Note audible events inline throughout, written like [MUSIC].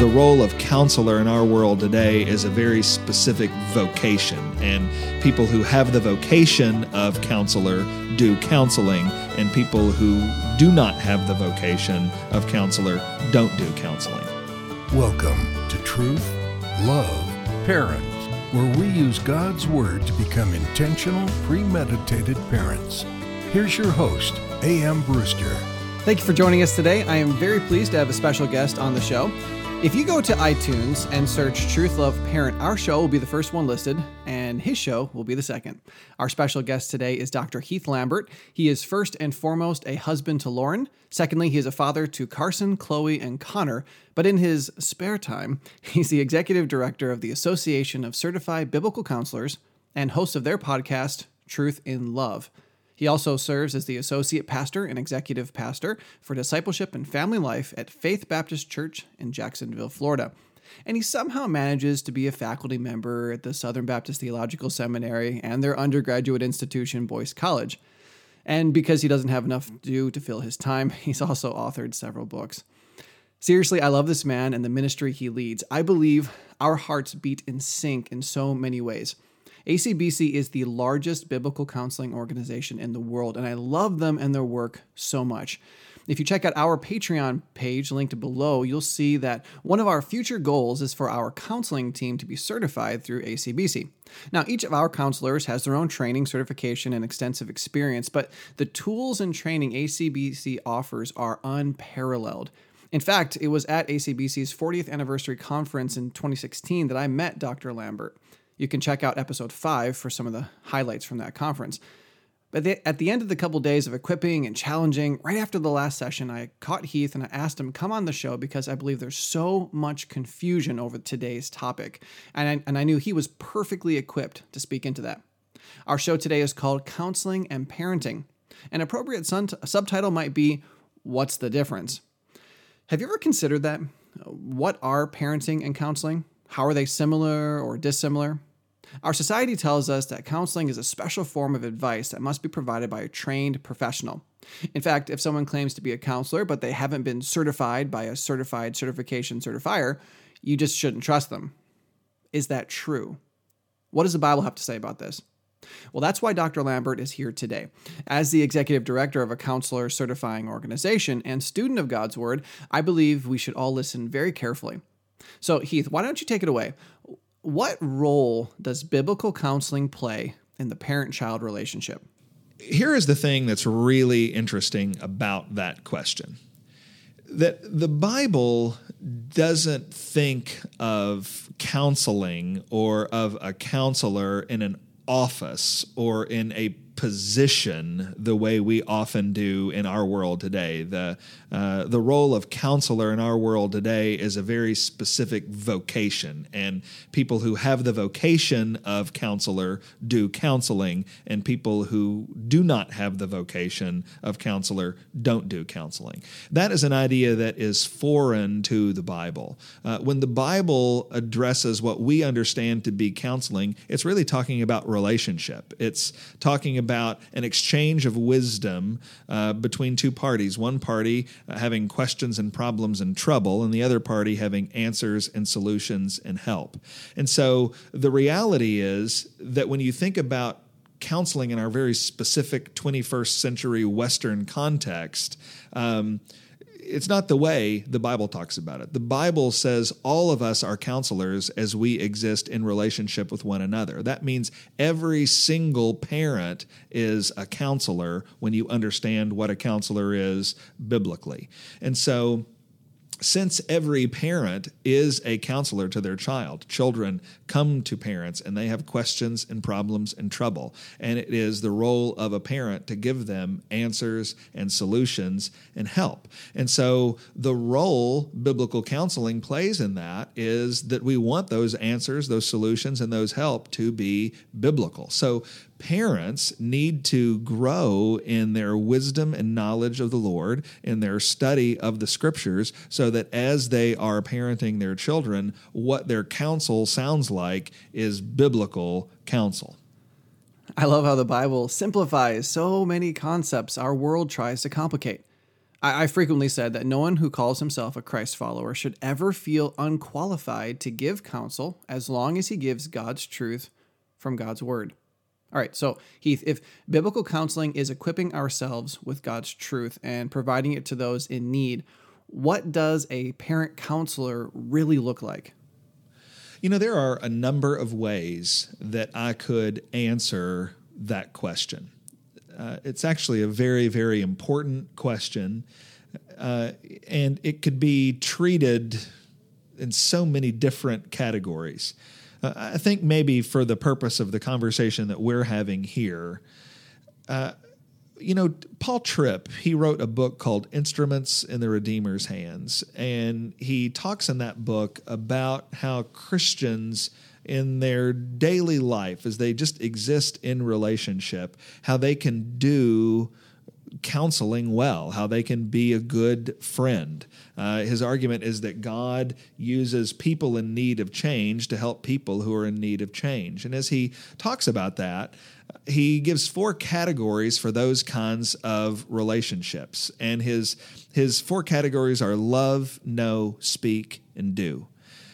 the role of counselor in our world today is a very specific vocation, and people who have the vocation of counselor do counseling, and people who do not have the vocation of counselor don't do counseling. Welcome to Truth, Love, Parents, where we use God's Word to become intentional, premeditated parents. Here's your host, A.M. Brewster. Thank you for joining us today. I am very pleased to have a special guest on the show. If you go to iTunes and search Truth Love Parent, our show will be the first one listed, and his show will be the second. Our special guest today is Dr. Heath Lambert. He is first and foremost a husband to Lauren. Secondly, he is a father to Carson, Chloe, and Connor. But in his spare time, he's the executive director of the Association of Certified Biblical Counselors and host of their podcast, Truth in Love. He also serves as the associate pastor and executive pastor for discipleship and family life at Faith Baptist Church in Jacksonville, Florida. And he somehow manages to be a faculty member at the Southern Baptist Theological Seminary and their undergraduate institution, Boyce College. And because he doesn't have enough to do to fill his time, [LAUGHS] he's also authored several books. Seriously, I love this man and the ministry he leads. I believe our hearts beat in sync in so many ways. ACBC is the largest biblical counseling organization in the world, and I love them and their work so much. If you check out our Patreon page linked below, you'll see that one of our future goals is for our counseling team to be certified through ACBC. Now, each of our counselors has their own training, certification, and extensive experience, but the tools and training ACBC offers are unparalleled. In fact, it was at ACBC's 40th anniversary conference in 2016 that I met Dr. Lambert. You can check out episode 5 for some of the highlights from that conference. But at the end of the couple days of equipping and challenging, right after the last session, I caught Heath and I asked him come on the show because I believe there's so much confusion over today's topic. And I, and I knew he was perfectly equipped to speak into that. Our show today is called Counseling and Parenting. An appropriate subtitle might be What's the Difference? Have you ever considered that? What are parenting and counseling? How are they similar or dissimilar? Our society tells us that counseling is a special form of advice that must be provided by a trained professional. In fact, if someone claims to be a counselor but they haven't been certified by a certified certification certifier, you just shouldn't trust them. Is that true? What does the Bible have to say about this? Well, that's why Dr. Lambert is here today. As the executive director of a counselor certifying organization and student of God's Word, I believe we should all listen very carefully. So, Heath, why don't you take it away? What role does biblical counseling play in the parent child relationship? Here is the thing that's really interesting about that question that the Bible doesn't think of counseling or of a counselor in an office or in a position the way we often do in our world today. The uh, the role of counselor in our world today is a very specific vocation, and people who have the vocation of counselor do counseling, and people who do not have the vocation of counselor don't do counseling. That is an idea that is foreign to the Bible. Uh, when the Bible addresses what we understand to be counseling, it's really talking about relationship. It's talking about about an exchange of wisdom uh, between two parties. One party uh, having questions and problems and trouble, and the other party having answers and solutions and help. And so the reality is that when you think about counseling in our very specific 21st century Western context, um, it's not the way the Bible talks about it. The Bible says all of us are counselors as we exist in relationship with one another. That means every single parent is a counselor when you understand what a counselor is biblically. And so since every parent is a counselor to their child, children come to parents and they have questions and problems and trouble. And it is the role of a parent to give them answers and solutions and help. And so the role biblical counseling plays in that is that we want those answers, those solutions, and those help to be biblical. So parents need to grow in their wisdom and knowledge of the Lord, in their study of the scriptures, so that as they are parenting their children, what their counsel sounds like is biblical counsel. I love how the Bible simplifies so many concepts our world tries to complicate. I, frequently said that no one who calls himself a Christ follower should ever feel unqualified to give counsel as long as he gives God's truth from God's word. All right, so Heath, if biblical counseling is equipping ourselves with God's truth and providing it to those in need, what does a parent counselor really look like? You know, there are a number of ways that I could answer that question. Uh, it's actually a very, very important question, uh, and it could be treated in so many different categories. I think maybe for the purpose of the conversation that we're having here, uh, you know, Paul Tripp, he wrote a book called Instruments in the Redeemer's Hands. And he talks in that book about how Christians in their daily life, as they just exist in relationship, how they can do counseling well, how they can be a good friend. Uh, his argument is that God uses people in need of change to help people who are in need of change. And as he talks about that, he gives four categories for those kinds of relationships. And his, his four categories are love, know, speak, and do.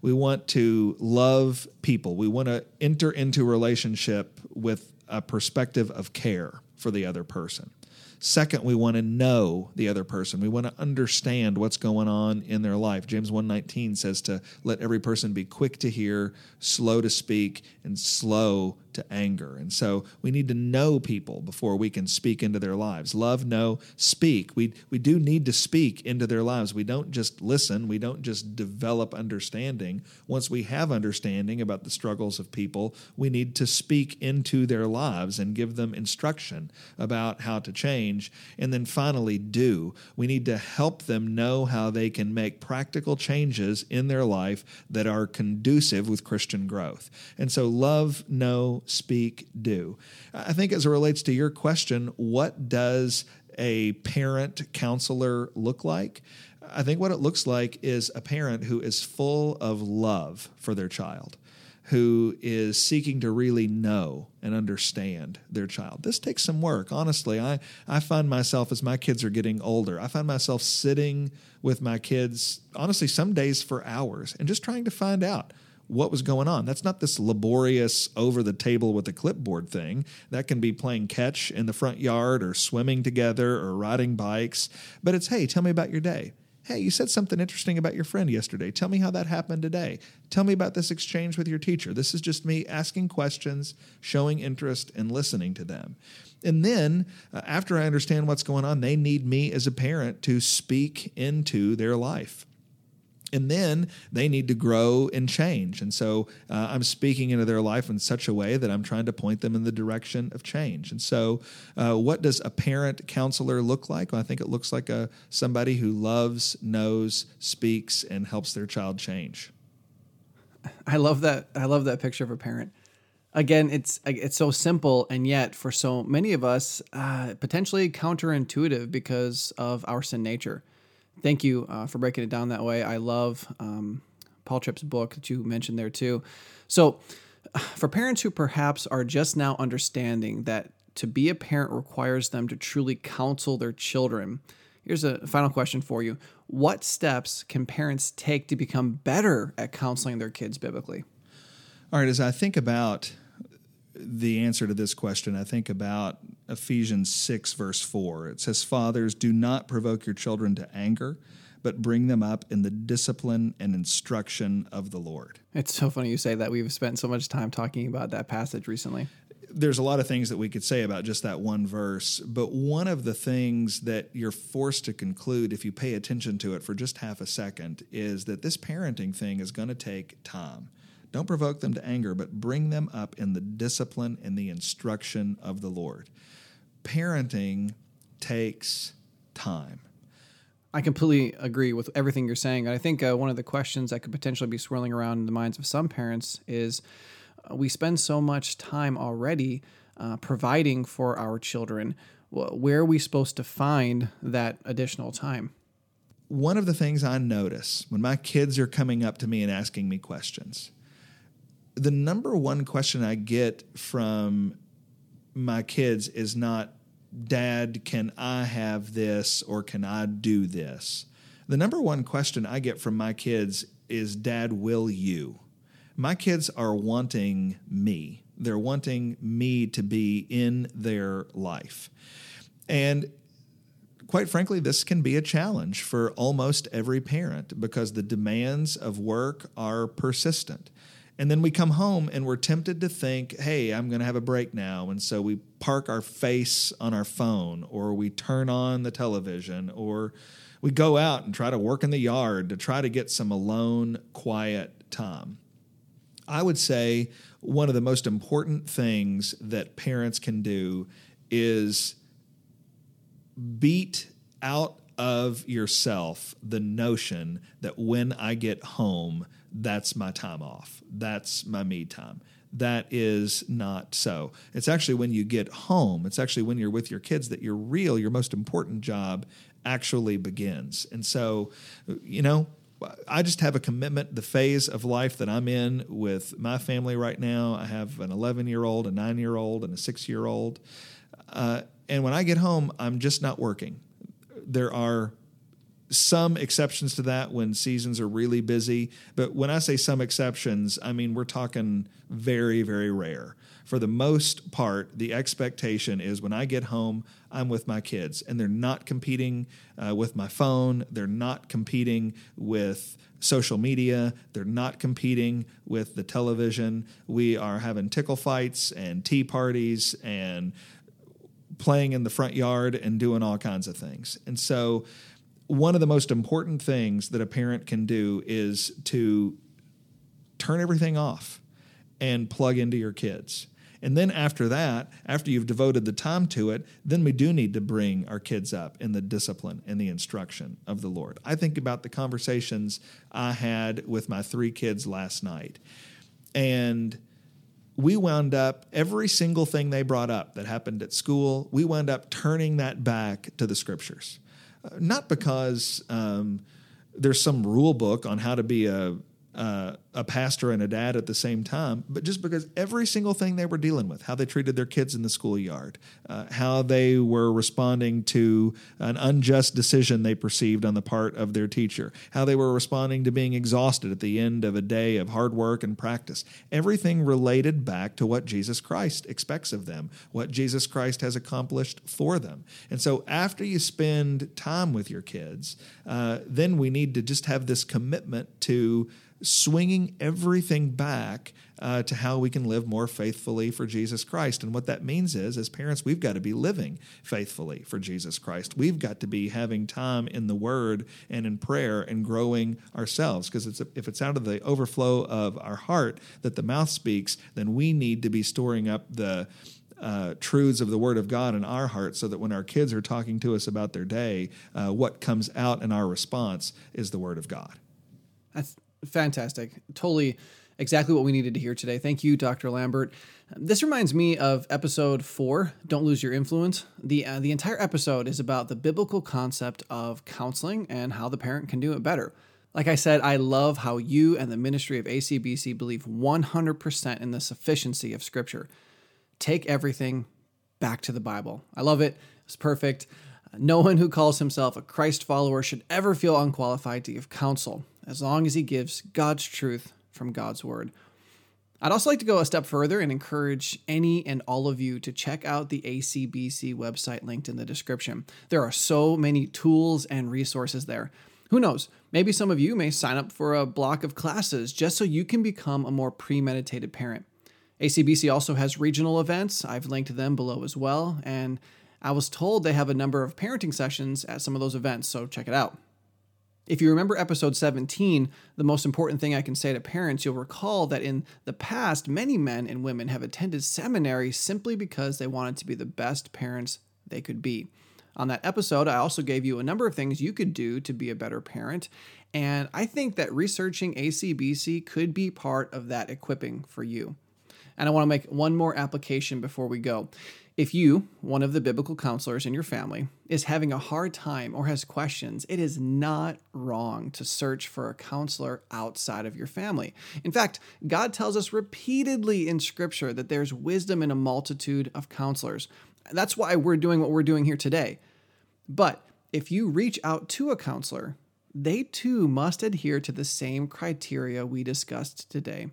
We want to love people. We want to enter into relationship with a perspective of care for the other person. Second, we want to know the other person. We want to understand what's going on in their life. James 1:19 says to let every person be quick to hear, slow to speak, and slow to anger. And so we need to know people before we can speak into their lives. Love, know, speak. We, we do need to speak into their lives. We don't just listen, we don't just develop understanding. Once we have understanding about the struggles of people, we need to speak into their lives and give them instruction about how to change. And then finally, do. We need to help them know how they can make practical changes in their life that are conducive with Christian growth. And so, love, know, speak, do. I think as it relates to your question, what does a parent counselor look like? I think what it looks like is a parent who is full of love for their child, who is seeking to really know and understand their child. This takes some work. Honestly, I, I find myself as my kids are getting older, I find myself sitting with my kids, honestly, some days for hours and just trying to find out what was going on. That's not this laborious over the table with a clipboard thing. That can be playing catch in the front yard or swimming together or riding bikes. But it's, hey, tell me about your day. Hey, you said something interesting about your friend yesterday. Tell me how that happened today. Tell me about this exchange with your teacher. This is just me asking questions, showing interest, and listening to them. And then, uh, after I understand what's going on, they need me as a parent to speak into their life and then they need to grow and change. And so uh, I'm speaking into their life in such a way that I'm trying to point them in the direction of change. And so, uh, what does a parent counselor look like? Well, I think it looks like a somebody who loves, knows, speaks, and helps their child change. I love that. I love that picture of a parent. Again, it's it's so simple, and yet for so many of us, uh, potentially counterintuitive because of our sin nature thank you uh, for breaking it down that way. I love um, Paul Tripp's book that you mentioned there too. So, [SIGHS] for parents who perhaps are just now understanding that to be a parent requires them to truly counsel their children, here's a final question for you What steps can parents take to become better at counseling their kids biblically? All right, as I think about the answer to this question, I think about Ephesians 6, verse 4. It says, Fathers, do not provoke your children to anger, but bring them up in the discipline and instruction of the Lord. It's so funny you say that. We've spent so much time talking about that passage recently. There's a lot of things that we could say about just that one verse, but one of the things that you're forced to conclude if you pay attention to it for just half a second is that this parenting thing is going to take time. Don't provoke them to anger, but bring them up in the discipline and the instruction of the Lord. Parenting takes time. I completely agree with everything you're saying. I think uh, one of the questions that could potentially be swirling around in the minds of some parents is uh, we spend so much time already uh, providing for our children. Where are we supposed to find that additional time? One of the things I notice when my kids are coming up to me and asking me questions the number one question I get from my kids is not Dad, can I have this or can I do this? The number one question I get from my kids is, Dad, will you? My kids are wanting me. They're wanting me to be in their life. And quite frankly, this can be a challenge for almost every parent because the demands of work are persistent. And then we come home and we're tempted to think, hey, I'm going to have a break now. And so we park our face on our phone or we turn on the television or we go out and try to work in the yard to try to get some alone, quiet time. I would say one of the most important things that parents can do is beat out of yourself the notion that when I get home, that's my time off. That's my me time. That is not so. It's actually when you get home, it's actually when you're with your kids that your real, your most important job actually begins. And so, you know, I just have a commitment. The phase of life that I'm in with my family right now, I have an 11 year old, a nine year old, and a six year old. Uh, and when I get home, I'm just not working. There are some exceptions to that when seasons are really busy. But when I say some exceptions, I mean we're talking very, very rare. For the most part, the expectation is when I get home, I'm with my kids, and they're not competing uh, with my phone. They're not competing with social media. They're not competing with the television. We are having tickle fights and tea parties and playing in the front yard and doing all kinds of things. And so one of the most important things that a parent can do is to turn everything off and plug into your kids. And then after that, after you've devoted the time to it, then we do need to bring our kids up in the discipline and the instruction of the Lord. I think about the conversations I had with my three kids last night. And we wound up, every single thing they brought up that happened at school, we wound up turning that back to the scriptures not because um, there's some rule book on how to be a uh, a pastor and a dad at the same time, but just because every single thing they were dealing with, how they treated their kids in the schoolyard, uh, how they were responding to an unjust decision they perceived on the part of their teacher, how they were responding to being exhausted at the end of a day of hard work and practice, everything related back to what Jesus Christ expects of them, what Jesus Christ has accomplished for them. And so after you spend time with your kids, uh, then we need to just have this commitment to swinging everything back uh, to how we can live more faithfully for Jesus Christ. And what that means is, as parents, we've got to be living faithfully for Jesus Christ. We've got to be having time in the Word and in prayer and growing ourselves. Because it's, if it's out of the overflow of our heart that the mouth speaks, then we need to be storing up the uh, truths of the Word of God in our hearts so that when our kids are talking to us about their day, uh, what comes out in our response is the Word of God. That's fantastic. Totally exactly what we needed to hear today. Thank you, Dr. Lambert. This reminds me of episode four, Don't Lose Your Influence. The, uh, the entire episode is about the biblical concept of counseling and how the parent can do it better. Like I said, I love how you and the ministry of ACBC believe 100% in the sufficiency of Scripture. Take everything back to the Bible. I love it. It's perfect. No one who calls himself a Christ follower should ever feel unqualified to give counsel as long as he gives God's truth from God's word. I'd also like to go a step further and encourage any and all of you to check out the ACBC website linked in the description. There are so many tools and resources there. Who knows? Maybe some of you may sign up for a block of classes just so you can become a more premeditated parent. ACBC also has regional events. I've linked them below as well. And I was told they have a number of parenting sessions at some of those events, so check it out. If you remember episode 17, the most important thing I can say to parents, you'll recall that in the past, many men and women have attended seminary simply because they wanted to be the best parents they could be. On that episode, I also gave you a number of things you could do to be a better parent, and I think that researching ACBC could be part of that equipping for you. And I want to make one more application before we go. If you, one of the biblical counselors in your family, is having a hard time or has questions, it is not wrong to search for a counselor outside of your family. In fact, God tells us repeatedly in Scripture that there's wisdom in a multitude of counselors. That's why we're doing what we're doing here today. But if you reach out to a counselor, they too must adhere to the same criteria we discussed today.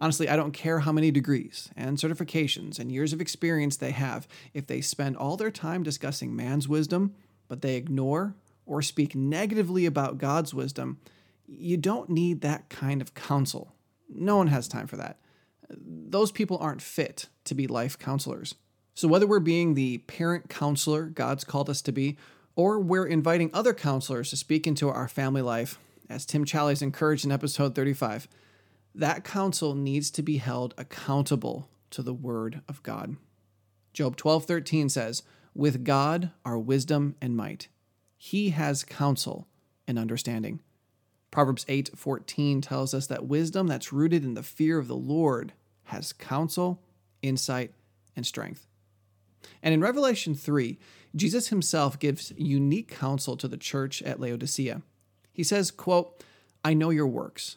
Honestly, I don't care how many degrees and certifications and years of experience they have if they spend all their time discussing man's wisdom, but they ignore or speak negatively about God's wisdom. You don't need that kind of counsel. No one has time for that. Those people aren't fit to be life counselors. So, whether we're being the parent counselor God's called us to be, or we're inviting other counselors to speak into our family life, as Tim Challies encouraged in episode 35, that counsel needs to be held accountable to the word of God. Job 12:13 says, "With God are wisdom and might. He has counsel and understanding." Proverbs 8:14 tells us that wisdom that's rooted in the fear of the Lord has counsel, insight, and strength. And in Revelation 3, Jesus himself gives unique counsel to the church at Laodicea. He says, quote, I know your works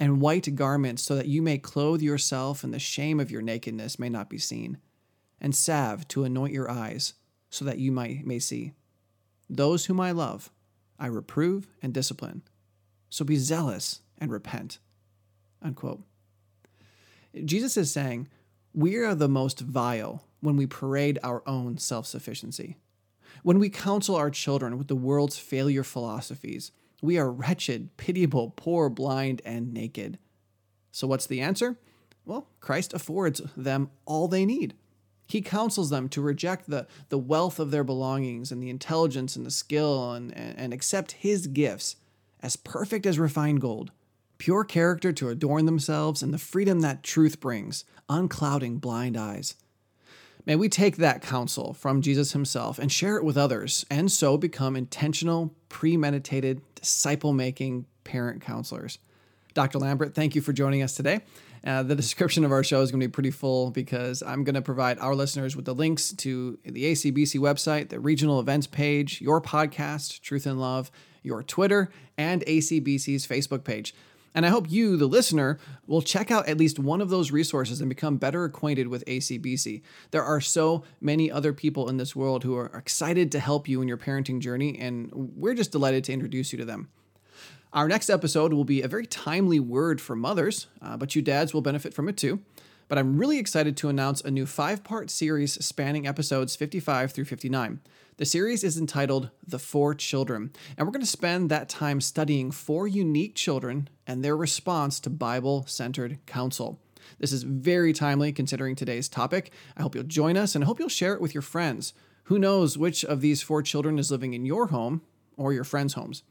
and white garments so that you may clothe yourself and the shame of your nakedness may not be seen, and salve to anoint your eyes so that you might, may see. Those whom I love, I reprove and discipline. So be zealous and repent. Unquote. Jesus is saying, we are the most vile when we parade our own self sufficiency. When we counsel our children with the world's failure philosophies, we are wretched, pitiable, poor, blind, and naked. So, what's the answer? Well, Christ affords them all they need. He counsels them to reject the, the wealth of their belongings and the intelligence and the skill and, and accept His gifts as perfect as refined gold, pure character to adorn themselves, and the freedom that truth brings, unclouding blind eyes. May we take that counsel from Jesus himself and share it with others, and so become intentional, premeditated, disciple making parent counselors. Dr. Lambert, thank you for joining us today. Uh, the [LAUGHS] description of our show is going to be pretty full because I'm going to provide our listeners with the links to the ACBC website, the regional events page, your podcast, Truth and Love, your Twitter, and ACBC's Facebook page. And I hope you, the listener, will check out at least one of those resources and become better acquainted with ACBC. There are so many other people in this world who are excited to help you in your parenting journey, and we're just delighted to introduce you to them. Our next episode will be a very timely word for mothers, uh, but you dads will benefit from it too. But I'm really excited to announce a new five part series spanning episodes 55 through 59. The series is entitled The Four Children, and we're going to spend that time studying four unique children and their response to Bible centered counsel. This is very timely considering today's topic. I hope you'll join us and I hope you'll share it with your friends. Who knows which of these four children is living in your home or your friends' homes?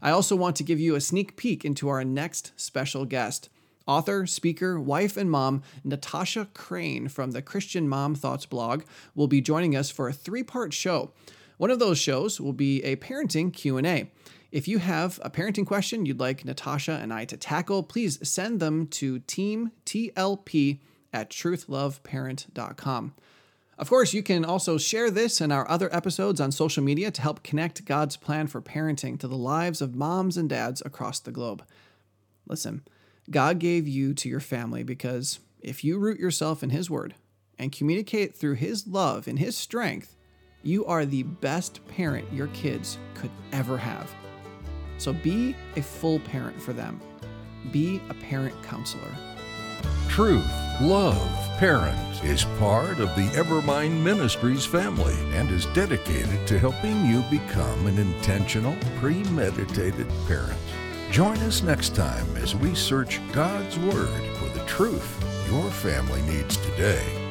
I also want to give you a sneak peek into our next special guest. Author, speaker, wife, and mom Natasha Crain from the Christian Mom Thoughts blog will be joining us for a three-part show. One of those shows will be a parenting Q&A. If you have a parenting question you'd like Natasha and I to tackle, please send them to teamtlp at truthloveparent.com. Of course, you can also share this and our other episodes on social media to help connect God's plan for parenting to the lives of moms and dads across the globe. Listen, God gave you to your family because if you root yourself in His Word and communicate through His love and His strength, you are the best parent your kids could ever have. So be a full parent for them. Be a parent counselor. Truth, love, parents is part of the Evermind Ministries family and is dedicated to helping you become an intentional, premeditated parent. Join us next time as we search God's Word for the truth your family needs today.